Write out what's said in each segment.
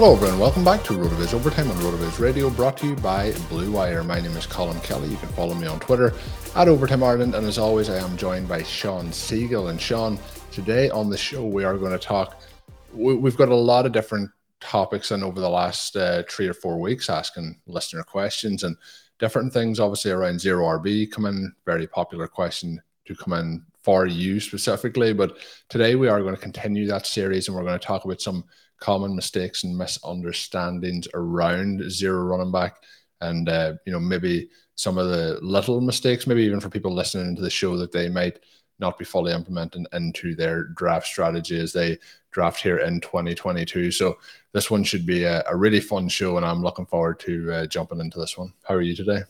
Hello, everyone. Welcome back to RotoViz Overtime on RotoViz Radio, brought to you by Blue Wire. My name is Colin Kelly. You can follow me on Twitter at Overtime Ireland, and as always, I am joined by Sean Siegel. And Sean, today on the show, we are going to talk. we- We've got a lot of different topics, and over the last uh, three or four weeks, asking listener questions and different things. Obviously, around zero RB, come in very popular question to come in for you specifically. But today we are going to continue that series, and we're going to talk about some common mistakes and misunderstandings around zero running back. And uh, you know maybe some of the little mistakes maybe even for people listening to the show that they might not be fully implementing into their draft strategy as they draft here in 2022 so this one should be a, a really fun show and i'm looking forward to uh, jumping into this one. How are you today?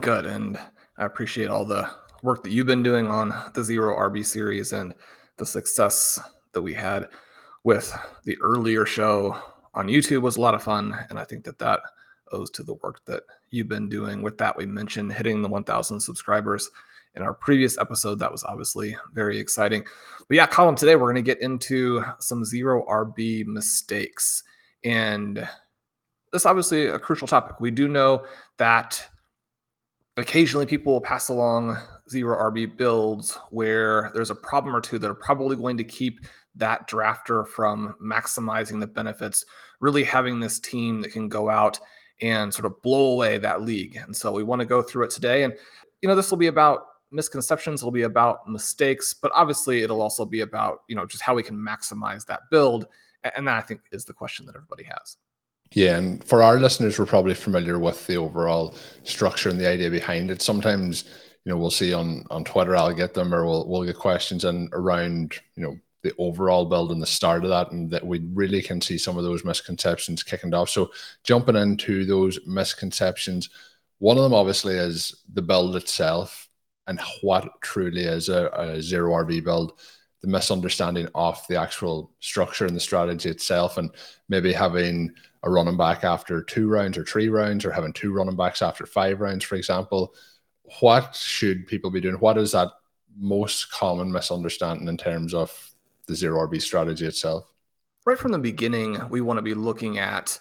Good. And I appreciate all the work that you've been doing on the Zero RB series and the success that we had with the earlier show on YouTube was a lot of fun. And I think that that owes to the work that you've been doing. With that, we mentioned hitting the 1,000 subscribers in our previous episode. That was obviously very exciting. But yeah, Colin, today we're going to get into some Zero RB mistakes. And this is obviously a crucial topic. We do know that occasionally people will pass along zero RB builds where there's a problem or two that are probably going to keep that drafter from maximizing the benefits, really having this team that can go out and sort of blow away that league. And so we want to go through it today. And, you know, this will be about misconceptions, it'll be about mistakes, but obviously it'll also be about, you know, just how we can maximize that build. And that I think is the question that everybody has. Yeah, and for our listeners, we're probably familiar with the overall structure and the idea behind it. Sometimes, you know, we'll see on on Twitter, I'll get them, or we'll we'll get questions and around, you know, the overall build and the start of that, and that we really can see some of those misconceptions kicking off. So, jumping into those misconceptions, one of them obviously is the build itself and what truly is a, a zero RB build the misunderstanding of the actual structure and the strategy itself, and maybe having a running back after two rounds or three rounds, or having two running backs after five rounds, for example. What should people be doing? What is that most common misunderstanding in terms of the zero RB strategy itself? right from the beginning, we want to be looking at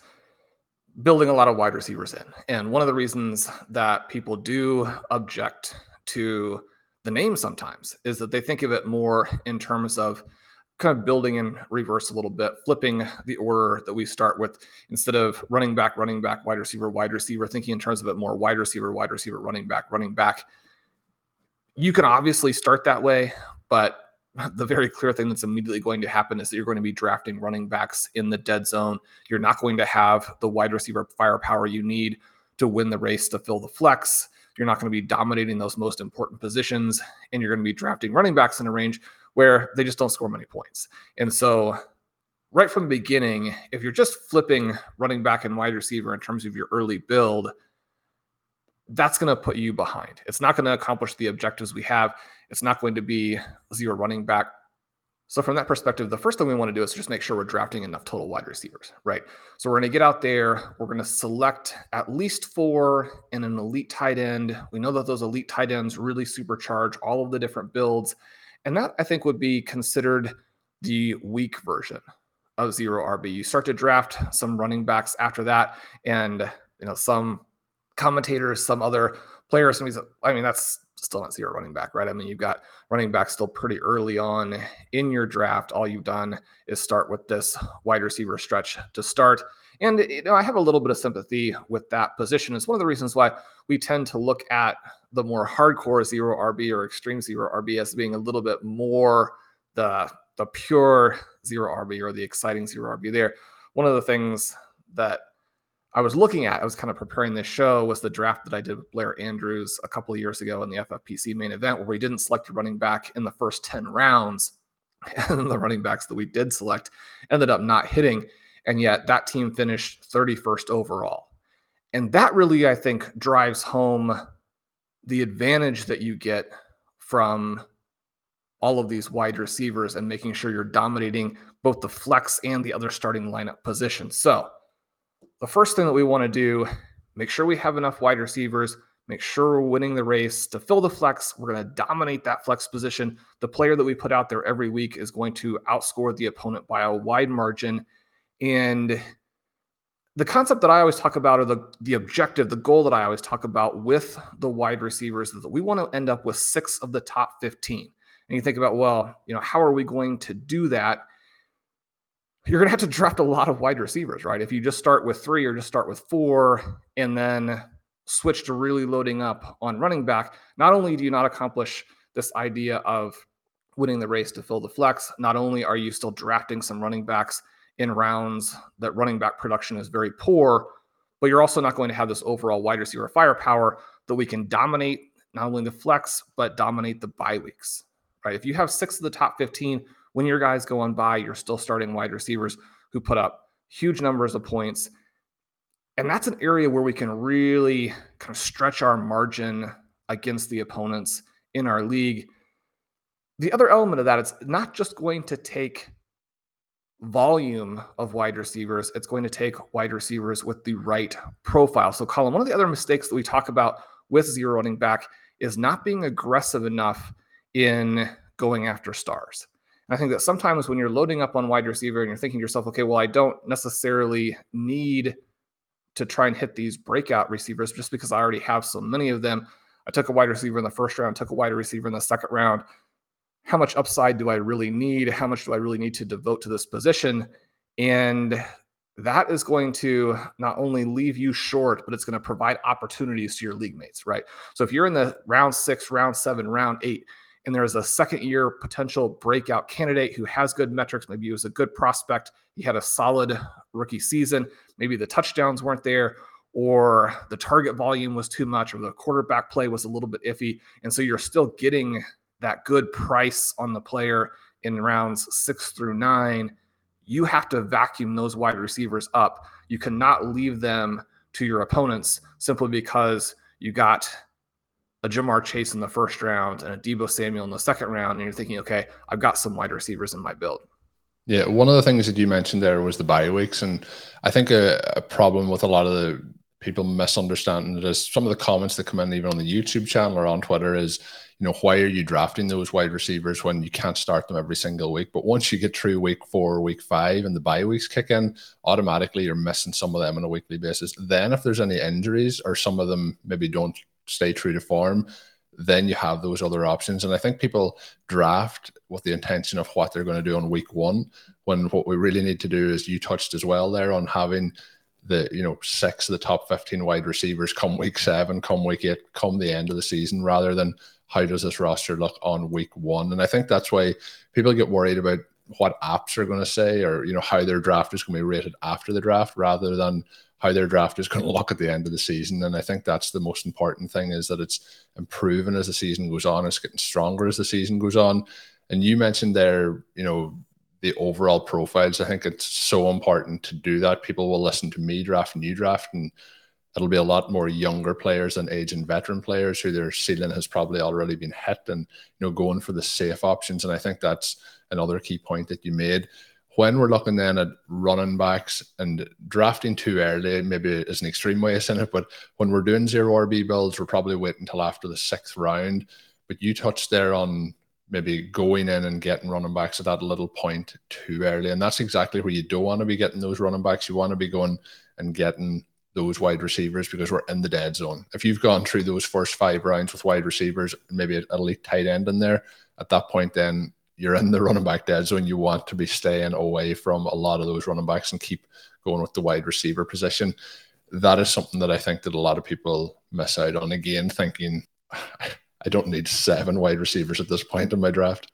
building a lot of wide receivers in. And one of the reasons that people do object to the name sometimes is that they think of it more in terms of kind of building in reverse a little bit, flipping the order that we start with instead of running back, running back, wide receiver, wide receiver, thinking in terms of it more wide receiver, wide receiver, running back, running back. You can obviously start that way, but the very clear thing that's immediately going to happen is that you're going to be drafting running backs in the dead zone. You're not going to have the wide receiver firepower you need to win the race to fill the flex. You're not going to be dominating those most important positions, and you're going to be drafting running backs in a range where they just don't score many points. And so, right from the beginning, if you're just flipping running back and wide receiver in terms of your early build, that's going to put you behind. It's not going to accomplish the objectives we have. It's not going to be zero running back So from that perspective, the first thing we want to do is just make sure we're drafting enough total wide receivers, right? So we're going to get out there, we're going to select at least four and an elite tight end. We know that those elite tight ends really supercharge all of the different builds, and that I think would be considered the weak version of zero RB. You start to draft some running backs after that, and you know some commentators, some other players. I mean, that's still not zero running back, right? I mean, you've got running back still pretty early on in your draft. All you've done is start with this wide receiver stretch to start. And you know, I have a little bit of sympathy with that position. It's one of the reasons why we tend to look at the more hardcore zero RB or extreme zero RB as being a little bit more the the pure zero RB or the exciting zero RB there. One of the things that I was looking at, I was kind of preparing this show, was the draft that I did with Blair Andrews a couple of years ago in the FFPC main event, where we didn't select a running back in the first 10 rounds. And the running backs that we did select ended up not hitting. And yet that team finished 31st overall. And that really, I think, drives home the advantage that you get from all of these wide receivers and making sure you're dominating both the flex and the other starting lineup positions. So, the first thing that we want to do, make sure we have enough wide receivers, make sure we're winning the race to fill the flex. We're going to dominate that flex position. The player that we put out there every week is going to outscore the opponent by a wide margin. And the concept that I always talk about, or the, the objective, the goal that I always talk about with the wide receivers, is that we want to end up with six of the top 15. And you think about, well, you know, how are we going to do that? You're going to have to draft a lot of wide receivers, right? If you just start with three or just start with four and then switch to really loading up on running back, not only do you not accomplish this idea of winning the race to fill the flex, not only are you still drafting some running backs in rounds that running back production is very poor, but you're also not going to have this overall wide receiver firepower that we can dominate not only the flex, but dominate the bye weeks, right? If you have six of the top 15 when your guys go on bye, you're still starting wide receivers who put up huge numbers of points. And that's an area where we can really kind of stretch our margin against the opponents in our league. The other element of that, it's not just going to take volume of wide receivers, it's going to take wide receivers with the right profile. So, Colin, one of the other mistakes that we talk about with zero running back is not being aggressive enough in going after stars. I think that sometimes when you're loading up on wide receiver and you're thinking to yourself, okay, well, I don't necessarily need to try and hit these breakout receivers just because I already have so many of them. I took a wide receiver in the first round, took a wide receiver in the second round. How much upside do I really need? How much do I really need to devote to this position? And that is going to not only leave you short, but it's going to provide opportunities to your league mates, right? So if you're in the round six, round seven, round eight, and there's a second year potential breakout candidate who has good metrics. Maybe he was a good prospect. He had a solid rookie season. Maybe the touchdowns weren't there, or the target volume was too much, or the quarterback play was a little bit iffy. And so you're still getting that good price on the player in rounds six through nine. You have to vacuum those wide receivers up. You cannot leave them to your opponents simply because you got a Ja'Marr Chase in the first round and a Deebo Samuel in the second round, and you're thinking, okay, I've got some wide receivers in my build. Yeah, one of the things that you mentioned there was the bye weeks, and I think a, a problem with a lot of the people misunderstanding it is some of the comments that come in even on the YouTube channel or on Twitter is, you know, why are you drafting those wide receivers when you can't start them every single week? But once you get through week four, week five, and the bye weeks kick in, automatically you're missing some of them on a weekly basis. Then if there's any injuries or some of them maybe don't stay true to form, then you have those other options. And I think people draft with the intention of what they're going to do on week one, when what we really need to do is you touched as well there on having the you know six of the top 15 wide receivers come week seven, come week eight, come the end of the season, rather than how does this roster look on week one. And I think that's why people get worried about what apps are going to say or you know how their draft is going to be rated after the draft rather than how their draft is going to look at the end of the season. And I think that's the most important thing is that it's improving as the season goes on. It's getting stronger as the season goes on. And you mentioned there, you know, the overall profiles. I think it's so important to do that. People will listen to me draft and you draft, and it'll be a lot more younger players than age and veteran players who their ceiling has probably already been hit and you know going for the safe options. And I think that's another key point that you made. When we're looking then at running backs and drafting too early, maybe is an extreme way of saying it, but when we're doing zero RB builds, we're probably waiting until after the sixth round. But you touched there on maybe going in and getting running backs at that little point too early. And that's exactly where you don't want to be getting those running backs. You want to be going and getting those wide receivers because we're in the dead zone. If you've gone through those first five rounds with wide receivers, maybe an elite tight end in there, at that point, then you're in the running back dead zone. You want to be staying away from a lot of those running backs and keep going with the wide receiver position. That is something that I think that a lot of people miss out on. Again, thinking I don't need seven wide receivers at this point in my draft.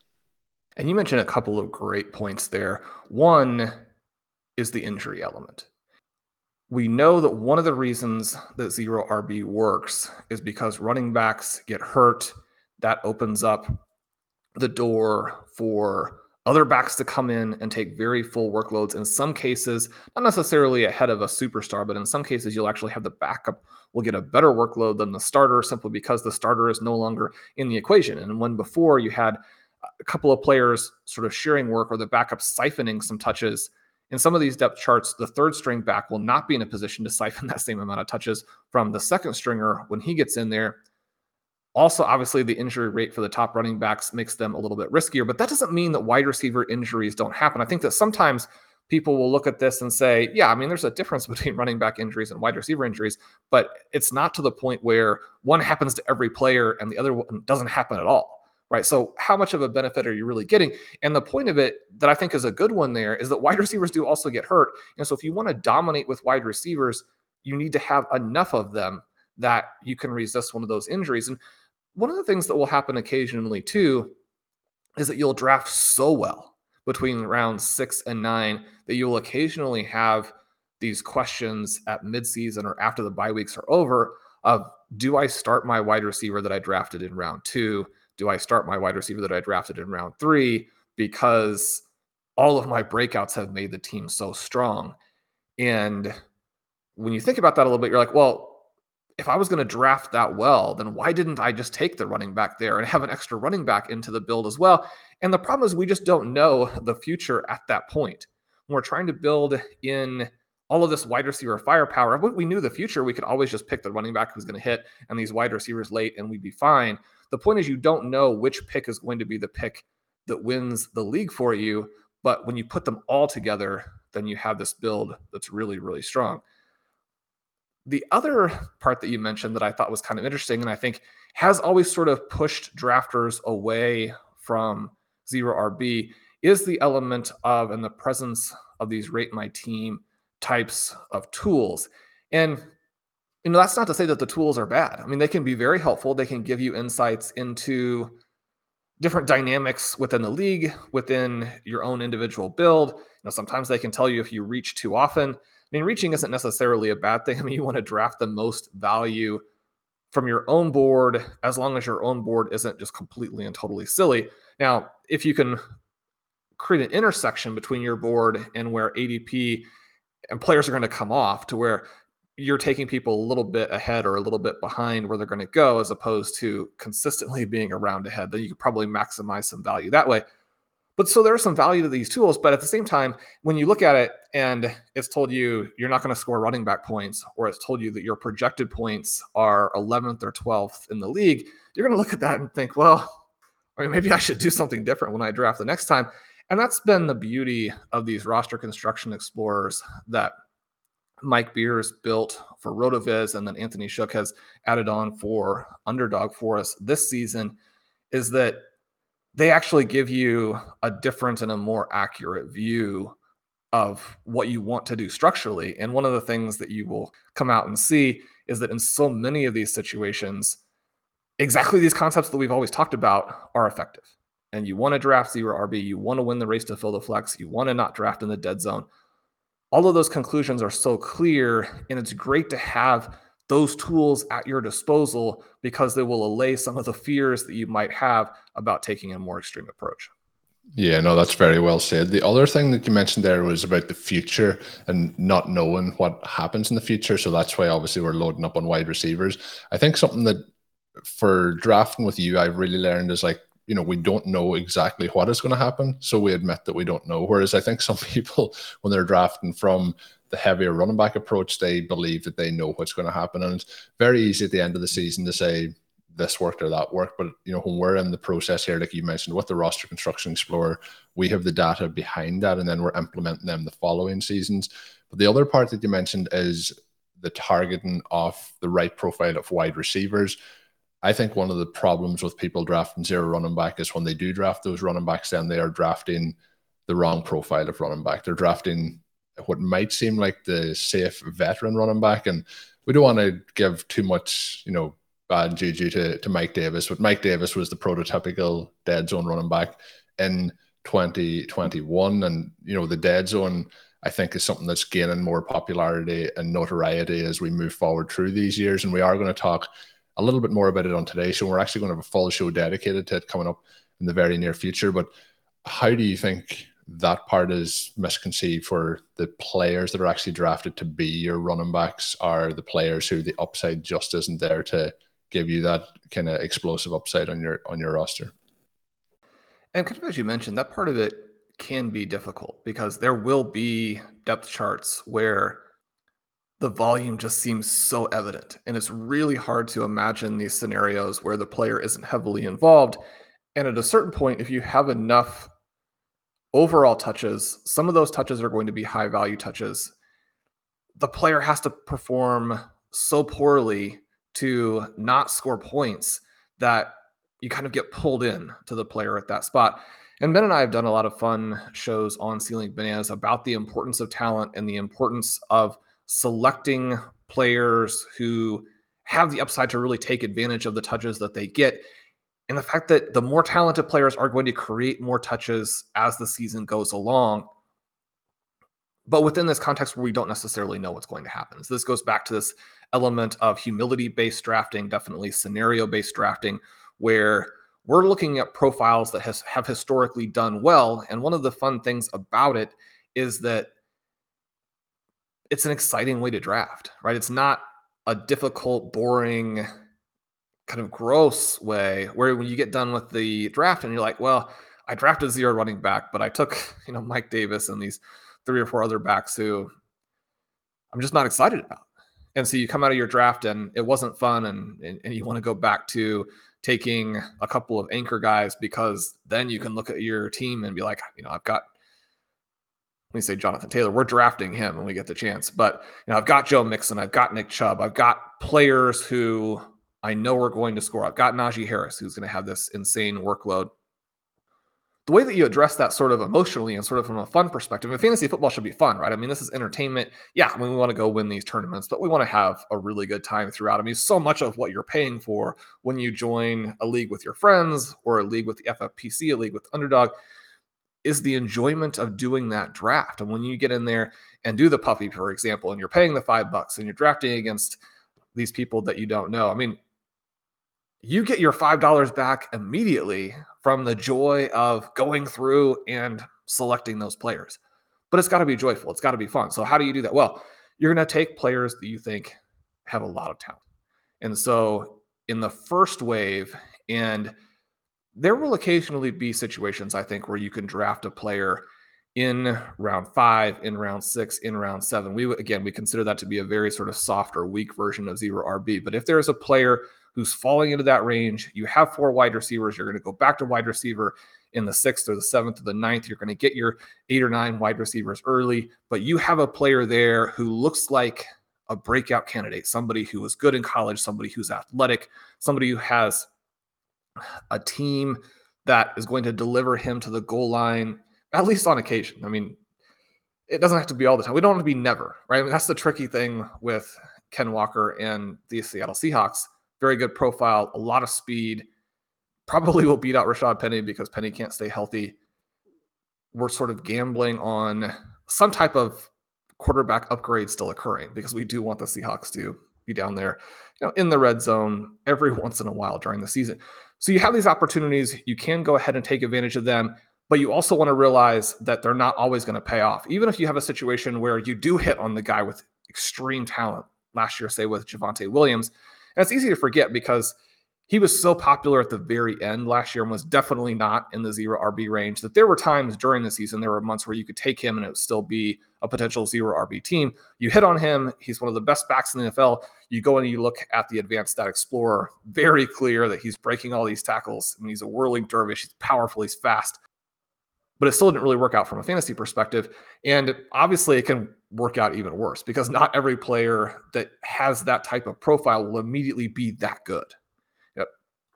And you mentioned a couple of great points there. One is the injury element we know that one of the reasons that zero RB works is because running backs get hurt. That opens up the door for other backs to come in and take very full workloads. In some cases, not necessarily ahead of a superstar, but in some cases, you'll actually have the backup will get a better workload than the starter simply because the starter is no longer in the equation. And when before you had a couple of players sort of sharing work or the backup siphoning some touches in some of these depth charts, the third string back will not be in a position to siphon that same amount of touches from the second stringer when he gets in there. Also, obviously, the injury rate for the top running backs makes them a little bit riskier, but that doesn't mean that wide receiver injuries don't happen. I think that sometimes people will look at this and say, yeah, I mean, there's a difference between running back injuries and wide receiver injuries, but it's not to the point where one happens to every player and the other one doesn't happen at all right? So, how much of a benefit are you really getting? And the point of it that I think is a good one there is that wide receivers do also get hurt. And so, if you want to dominate with wide receivers, you need to have enough of them that you can resist one of those injuries. And one of the things that will happen occasionally too is that you'll draft so well between rounds six and nine that you'll occasionally have these questions at midseason or after the bye weeks are over of do I start my wide receiver that I drafted in round two? do I start my wide receiver that I drafted in round three because all of my breakouts have made the team so strong? And when you think about that a little bit, you're like, well, if I was going to draft that well, then why didn't I just take the running back there and have an extra running back into the build as well? And the problem is we just don't know the future at that point. When we're trying to build in all of this wide receiver firepower, if we knew the future, we could always just pick the running back who's going to hit and these wide receivers late and we'd be fine. The point is, you don't know which pick is going to be the pick that wins the league for you. But when you put them all together, then you have this build that's really, really strong. The other part that you mentioned that I thought was kind of interesting, and I think has always sort of pushed drafters away from zero RB, is the element of and the presence of these rate my team types of tools. And you know, that's not to say that the tools are bad. I mean, they can be very helpful. They can give you insights into different dynamics within the league, within your own individual build. You know, sometimes they can tell you if you reach too often. Mean, reaching isn't necessarily a bad thing. I mean, you want to draft the most value from your own board as long as your own board isn't just completely and totally silly. Now, if you can create an intersection between your board and where ADP and players are going to come off to where you're taking people a little bit ahead or a little bit behind where they're going to go as opposed to consistently being around ahead then you could probably maximize some value that way but so there's some value to these tools but at the same time when you look at it and it's told you you're not going to score running back points or it's told you that your projected points are 11th or 12th in the league you're going to look at that and think well I mean, maybe i should do something different when i draft the next time. And that's been the beauty of these roster construction explorers that Mike Beers built for RotoViz and then Anthony Shook has added on for Underdog for us this season is that they actually give you a different and a more accurate view of what you want to do structurally. And one of the things that you will come out and see is that in so many of these situations, exactly these concepts that we've always talked about are effective. And you want to draft zero RB, you want to win the race to fill the flex, you want to not draft in the dead zone all of those conclusions are so clear and it's great to have those tools at your disposal because they will allay some of the fears that you might have about taking a more extreme approach Yeah, no, that's very well said. The other thing that you mentioned there was about the future and not knowing what happens in the future. So that's why obviously we're loading up on wide receivers. I think something that for drafting with you, I've really learned is like, you know, we don't know exactly what is going to happen. So we admit that we don't know. Whereas I think some people, when they're drafting from the heavier running back approach, they believe that they know what's going to happen. And it's very easy at the end of the season to say, this worked or that worked. But you know, when we're in the process here, like you mentioned, with the roster construction explorer, we have the data behind that, and then we're implementing them the following seasons. But the other part that you mentioned is the targeting of the right profile of wide receivers. I think one of the problems with people drafting zero running back is when they do draft those running backs, then they are drafting the wrong profile of running back. They're drafting what might seem like the safe veteran running back. And we don't want to give too much, you know, bad juju to, to Mike Davis, but Mike Davis was the prototypical dead zone running back in 2021. And, you know, the dead zone, I think, is something that's gaining more popularity and notoriety as we move forward through these years. And we are going to talk a little bit more about it on today's show. We're actually going to have a full show dedicated to it coming up in the very near future. But how do you think that part is misconceived for the players that are actually drafted to be your running backs are the players who the upside just isn't there to give you that kind of explosive upside on your on your roster. And kind of as you mentioned, that part of it can be difficult because there will be depth charts where the volume just seems so evident. And it's really hard to imagine these scenarios where the player isn't heavily involved. And at a certain point, if you have enough overall touches, some of those touches are going to be high value touches. The player has to perform so poorly to not score points that you kind of get pulled in to the player at that spot. And Ben and I have done a lot of fun shows on Stealing Bananas about the importance of talent and the importance of selecting players who have the upside to really take advantage of the touches that they get. And the fact that the more talented players are going to create more touches as the season goes along. But within this context where we don't necessarily know what's going to happen. So this goes back to this element of humility based drafting, definitely scenario based drafting, where we're looking at profiles that has, have historically done well. And one of the fun things about it is that it's an exciting way to draft, right? It's not a difficult, boring, kind of gross way where when you get done with the draft and you're like, well, I drafted zero running back, but I took, you know, Mike Davis and these three or four other backs who I'm just not excited about. And so you come out of your draft and it wasn't fun and, and, and you want to go back to taking a couple of anchor guys because then you can look at your team and be like, you know, I've got let me say Jonathan Taylor. We're drafting him when we get the chance. But you know, I've got Joe Mixon, I've got Nick Chubb, I've got players who I know we're going to score. I've got Najee Harris, who's going to have this insane workload the way that you address that sort of emotionally and sort of from a fun perspective, and fantasy football should be fun, right? I mean, this is entertainment. Yeah, I mean, we want to go win these tournaments, but we want to have a really good time throughout. I mean, so much of what you're paying for when you join a league with your friends or a league with the FFPC, a league with Underdog, is the enjoyment of doing that draft. And when you get in there and do the Puppy, for example, and you're paying the five bucks and you're drafting against these people that you don't know, I mean, you get your $5 back immediately from the joy of going through and selecting those players. But it's got to be joyful. It's got to be fun. So, how do you do that? Well, you're going to take players that you think have a lot of talent. And so, in the first wave, and there will occasionally be situations, I think, where you can draft a player in round five, in round six, in round seven. We again, we consider that to be a very sort of soft or weak version of zero RB. But if there's a player who's falling into that range. You have four wide receivers. You're going to go back to wide receiver in the sixth or the seventh or the ninth. You're going to get your eight or nine wide receivers early, but you have a player there who looks like a breakout candidate, somebody who was good in college, somebody who's athletic, somebody who has a team that is going to deliver him to the goal line, at least on occasion. I mean, it doesn't have to be all the time. We don't want to be never, right? I mean, that's the tricky thing with Ken Walker and the Seattle Seahawks very good profile, a lot of speed. Probably will beat out Rashad Penny because Penny can't stay healthy. We're sort of gambling on some type of quarterback upgrade still occurring because we do want the Seahawks to be down there, you know, in the red zone every once in a while during the season. So you have these opportunities. You can go ahead and take advantage of them. but you also want to realize that they're not always going to pay off. Even if you have a situation where you do hit on the guy with extreme talent last year, say with Javonte Williams, and it's easy to forget because he was so popular at the very end last year and was definitely not in the zero RB range that there were times during the season, there were months where you could take him and it would still be a potential zero RB team. You hit on him, he's one of the best backs in the NFL. You go and you look at the advanced stat explorer, very clear that he's breaking all these tackles. I mean, he's a whirling dervish, he's powerful, he's fast. But it still didn't really work out from a fantasy perspective. And obviously, it can work out even worse because not every player that has that type of profile will immediately be that good Yep.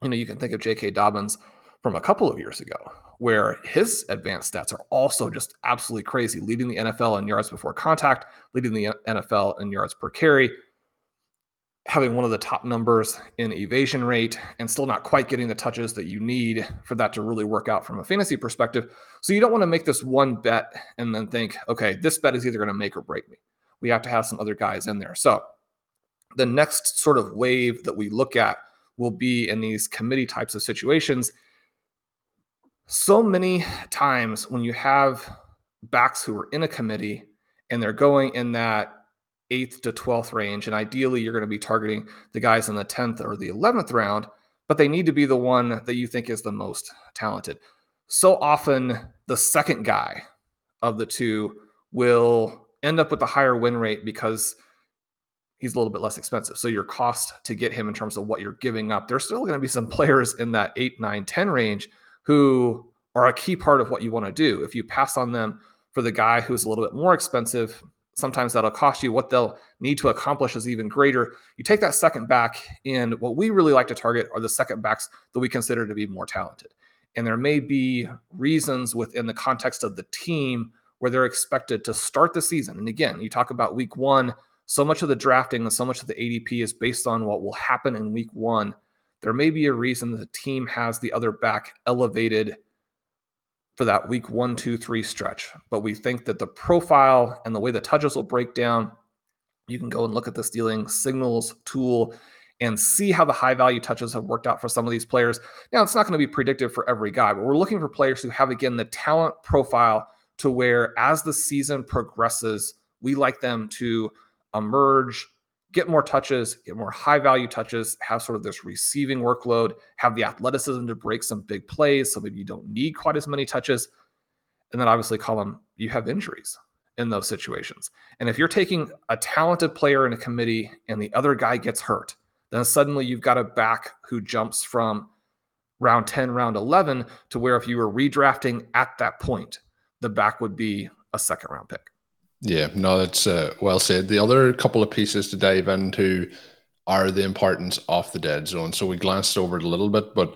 you know, you can think of J.K. Dobbins from a couple of years ago, where his advanced stats are also just absolutely crazy, leading the NFL in yards before contact, leading the NFL in yards per carry, having one of the top numbers in evasion rate, and still not quite getting the touches that you need for that to really work out from a fantasy perspective. So you don't want to make this one bet and then think, okay, this bet is either going to make or break me. We have to have some other guys in there. So the next sort of wave that we look at will be in these committee types of situations. So many times when you have backs who are in a committee and they're going in that eighth to 12th range, and ideally you're going to be targeting the guys in the 10th or the 11th round, but they need to be the one that you think is the most talented. So often, the second guy of the two will end up with a higher win rate because he's a little bit less expensive. So your cost to get him in terms of what you're giving up, there's still going to be some players in that 8, 9, 10 range who are a key part of what you want to do. If you pass on them for the guy who's a little bit more expensive, sometimes that'll cost you what they'll need to accomplish is even greater. You take that second back, and what we really like to target are the second backs that we consider to be more talented. And there may be reasons within the context of the team where they're expected to start the season. And again, you talk about week one, so much of the drafting and so much of the ADP is based on what will happen in week one. There may be a reason that the team has the other back elevated for that week one, two, three stretch. But we think that the profile and the way the touches will break down, you can go and look at the stealing signals tool and see how the high value touches have worked out for some of these players. Now, it's not going to be predictive for every guy, but we're looking for players who have, again, the talent profile to where as the season progresses, we like them to emerge, get more touches, get more high value touches, have sort of this receiving workload, have the athleticism to break some big plays. So maybe you don't need quite as many touches. And then obviously, Colm, you have injuries in those situations. And if you're taking a talented player in a committee and the other guy gets hurt, then suddenly you've got a back who jumps from round 10, round 11 to where if you were redrafting at that point, the back would be a second round pick. Yeah, no, that's uh, well said. The other couple of pieces to dive into are the importance of the dead zone. So we glanced over it a little bit, but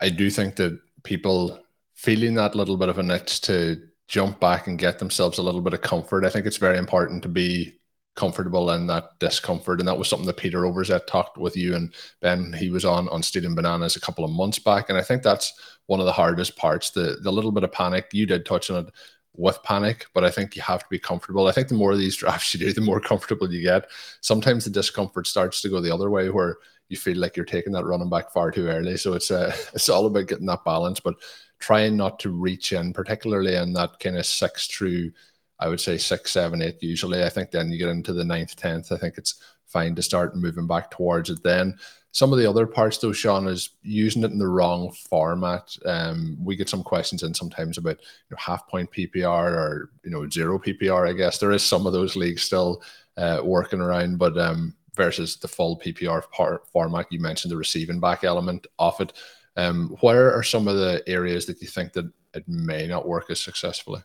I do think that people feeling that little bit of a itch to jump back and get themselves a little bit of comfort. I think it's very important to be comfortable in that discomfort. And that was something that Peter Overzet talked with you and Ben. He was on on Stealing Bananas a couple of months back. And I think that's one of the hardest parts, the the little bit of panic. You did touch on it with panic, but I think you have to be comfortable. I think the more of these drafts you do, the more comfortable you get. Sometimes the discomfort starts to go the other way, where you feel like you're taking that running back far too early. So it's uh, it's all about getting that balance, but trying not to reach in, particularly in that kind of six through, I would say six, seven, eight. Usually, I think then you get into the ninth, tenth. I think it's fine to start moving back towards it then. Some of the other parts, though, Sean, is using it in the wrong format. Um, we get some questions in sometimes about you know, half point PPR or you know zero PPR. I guess there is some of those leagues still uh, working around, but um, versus the full PPR part, format, you mentioned the receiving back element of it. Um, where are some of the areas that you think that it may not work as successfully?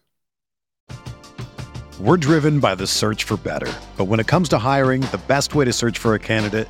We're driven by the search for better, but when it comes to hiring, the best way to search for a candidate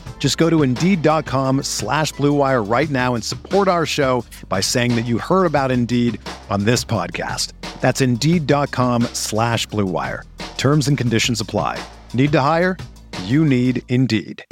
Just go to Indeed.com slash BlueWire right now and support our show by saying that you heard about Indeed on this podcast. That's Indeed.com slash BlueWire. Terms and conditions apply. Need to hire? You need Indeed.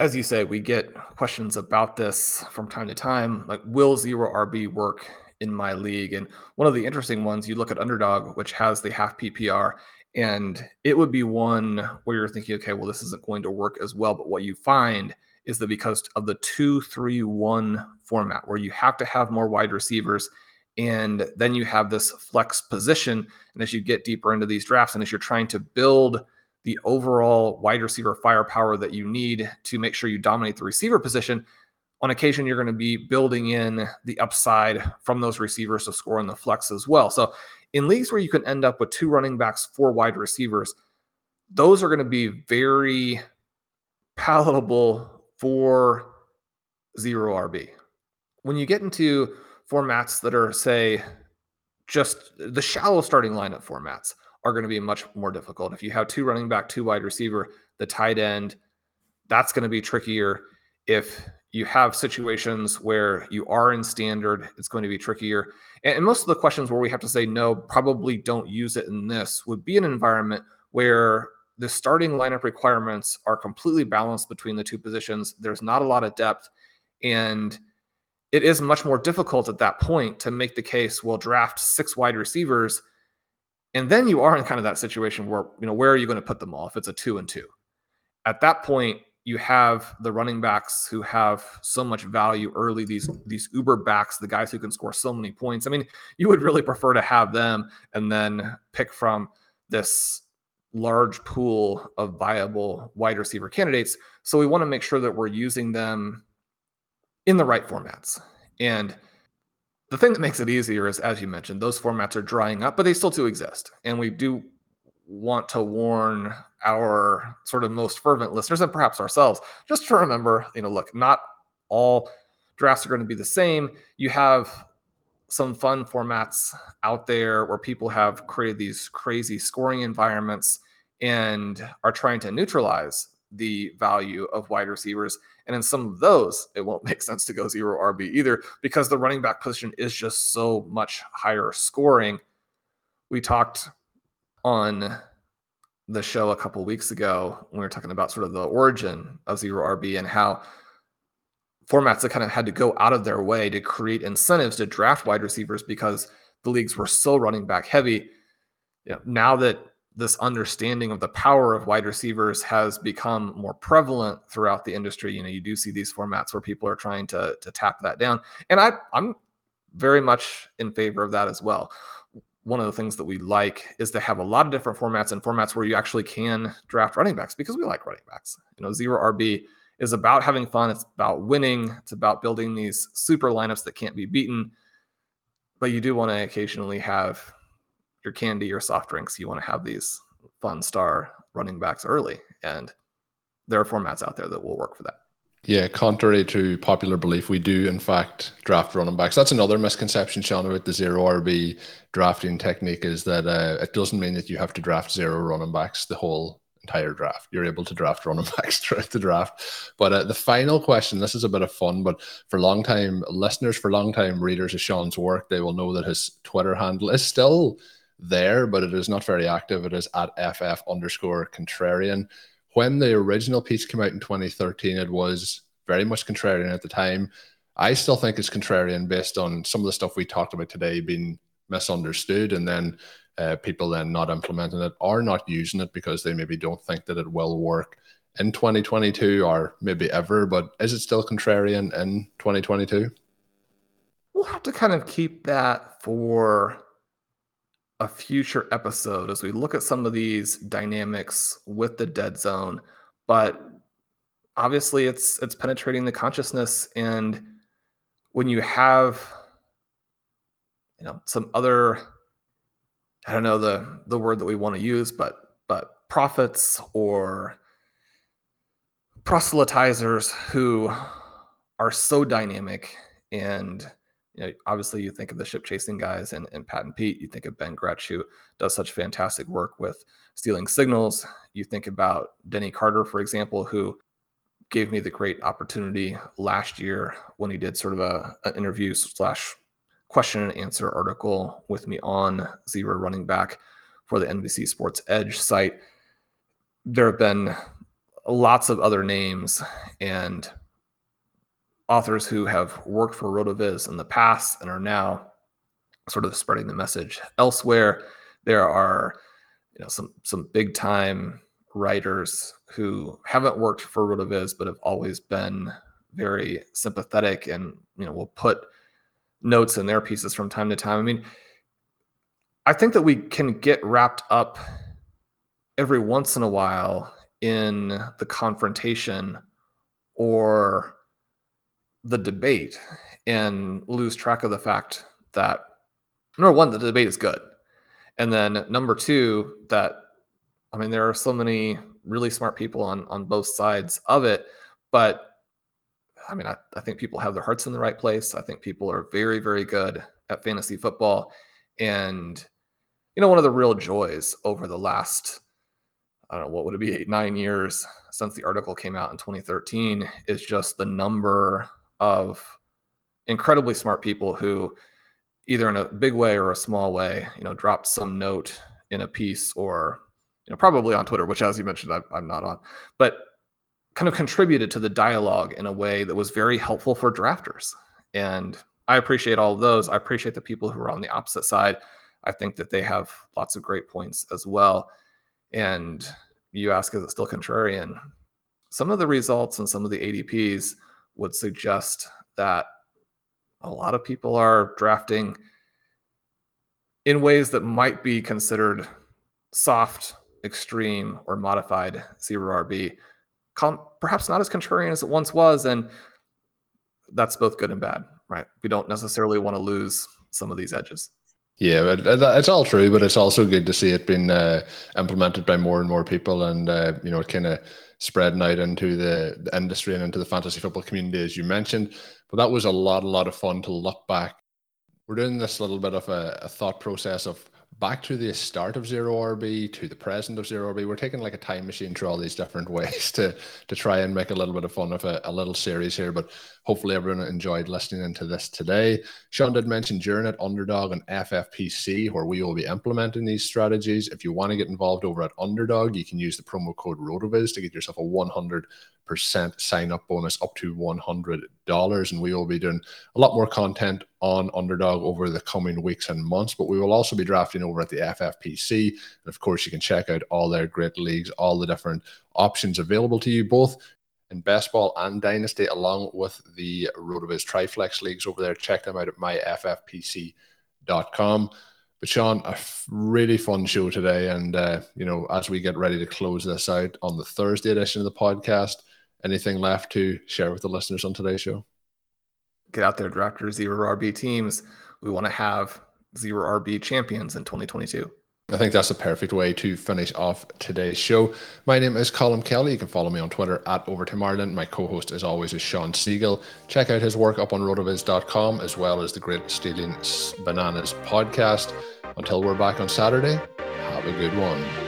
as you say, we get questions about this from time to time. Like, will zero RB work in my league? And one of the interesting ones, you look at Underdog, which has the half PPR, and it would be one where you're thinking, okay, well, this isn't going to work as well. But what you find is that because of the two, three, one format, where you have to have more wide receivers, and then you have this flex position. And as you get deeper into these drafts, and as you're trying to build the overall wide receiver firepower that you need to make sure you dominate the receiver position. On occasion, you're going to be building in the upside from those receivers to score in the flex as well. So, in leagues where you can end up with two running backs, four wide receivers, those are going to be very palatable for zero RB. When you get into formats that are, say, just the shallow starting lineup formats, are going to be much more difficult. If you have two running back, two wide receiver, the tight end, that's going to be trickier. If you have situations where you are in standard, it's going to be trickier. And, most of the questions where we have to say no, probably don't use it in this would be an environment where the starting lineup requirements are completely balanced between the two positions. There's not a lot of depth. And it is much more difficult at that point to make the case, well, draft six wide receivers and then you are in kind of that situation where, you know, where are you going to put them all if it's a two and two? At that point, you have the running backs who have so much value early, these these uber backs, the guys who can score so many points. I mean, you would really prefer to have them and then pick from this large pool of viable wide receiver candidates. So we want to make sure that we're using them in the right formats. And the thing that makes it easier is, as you mentioned, those formats are drying up, but they still do exist. And we do want to warn our sort of most fervent listeners and perhaps ourselves just to remember, you know, look, not all drafts are going to be the same. You have some fun formats out there where people have created these crazy scoring environments and are trying to neutralize the value of wide receivers. And in some of those, it won't make sense to go zero RB either because the running back position is just so much higher scoring. We talked on the show a couple weeks ago when we were talking about sort of the origin of zero RB and how formats that kind of had to go out of their way to create incentives to draft wide receivers because the leagues were so running back heavy. You know, now that this understanding of the power of wide receivers has become more prevalent throughout the industry. You know, you do see these formats where people are trying to to tap that down, and I I'm very much in favor of that as well. One of the things that we like is to have a lot of different formats and formats where you actually can draft running backs because we like running backs. You know, zero RB is about having fun. It's about winning. It's about building these super lineups that can't be beaten. But you do want to occasionally have your candy, your soft drinks. You want to have these fun star running backs early, and there are formats out there that will work for that. Yeah, contrary to popular belief, we do in fact draft running backs. That's another misconception, Sean, about the zero RB drafting technique is that uh, it doesn't mean that you have to draft zero running backs the whole entire draft. You're able to draft running backs throughout the draft. But uh, the final question, this is a bit of fun, but for long time listeners, for long time readers of Sean's work, they will know that his Twitter handle is still there, but it is not very active. It is at FF underscore contrarian. When the original piece came out in 2013, it was very much contrarian at the time. I still think it's contrarian based on some of the stuff we talked about today being misunderstood and then uh, people then not implementing it or not using it because they maybe don't think that it will work in 2022 or maybe ever. But is it still contrarian in 2022? We'll have to kind of keep that for a future episode as we look at some of these dynamics with the dead zone but obviously it's it's penetrating the consciousness. And when you have you know some other i don't know the the word that we want to use but but prophets or proselytizers who are so dynamic and you know, obviously you think of the ship chasing guys and, and Pat and Pete, you think of Ben Gretch, who does such fantastic work with stealing signals. You think about Denny Carter, for example, who gave me the great opportunity last year when he did sort of a an interview slash question and answer article with me on zero running back for the NBC Sports Edge site. There have been lots of other names and authors who have worked for RotoViz in the past and are now sort of spreading the message elsewhere. There are, you know, some some big time writers who haven't worked for RotoViz but have always been very sympathetic and you know will put notes in their pieces from time to time. I mean, I think that we can get wrapped up every once in a while in the confrontation or the debate and lose track of the fact that number one, the debate is good. And then number two, that I mean, there are so many really smart people on on both sides of it, but I mean, I, I think people have their hearts in the right place. I think people are very, very good at fantasy football. And, you know, one of the real joys over the last, I don't know, what would it be, eight, nine years since the article came out in 2013 is just the number of incredibly smart people who either in a big way or a small way, you know, dropped some note in a piece or, you know, probably on Twitter, which as you mentioned, I, I'm not on, but kind of contributed to the dialogue in a way that was very helpful for drafters. And I appreciate all of those. I appreciate the people who are on the opposite side. I think that they have lots of great points as well. And you ask, is it still contrarian? Some of the results and some of the ADPs would suggest that a lot of people are drafting in ways that might be considered soft, extreme, or modified zero RB. Perhaps not as contrarian as it once was. And that's both good and bad, right? We don't necessarily want to lose some of these edges. Yeah, it's all true, but it's also good to see it being uh, implemented by more and more people, and uh, you know, it kind of spreading out into the, the industry and into the fantasy football community, as you mentioned. But that was a lot, a lot of fun to look back. We're doing this little bit of a, a thought process of back to the start of zero RB to the present of zero RB. We're taking like a time machine through all these different ways to to try and make a little bit of fun of a, a little series here. But hopefully everyone enjoyed listening into this today. Shawn did mention during it Underdog and FFPC, where we will be implementing these strategies. If you want to get involved over at Underdog, you can use the promo code RotoViz to get yourself a 100 percent sign up bonus up to $100. And we will be doing a lot more content on Underdog over the coming weeks and months, but we will also be drafting over at the FFPC. And of course, you can check out all their great leagues, all the different options available to you, both in best ball and dynasty, along with the Rotoviz Triflex leagues over there. Check them out at myffpc.com. But Shawn, a really fun show today, and uh, you know, as we get ready to close this out on the Thursday edition of the podcast, anything left to share with the listeners on today's show? Get out there, draft your zero RB teams. We want to have zero RB champions in 2022. I think that's the perfect way to finish off today's show. My name is Colin Kelly. You can follow me on Twitter at Overtime Ireland. My co-host, as always, is Shawn Siegele. Check out his work up on rotoviz.com as well as the Great Stealing Bananas podcast. Until we're back on Saturday, have a good one.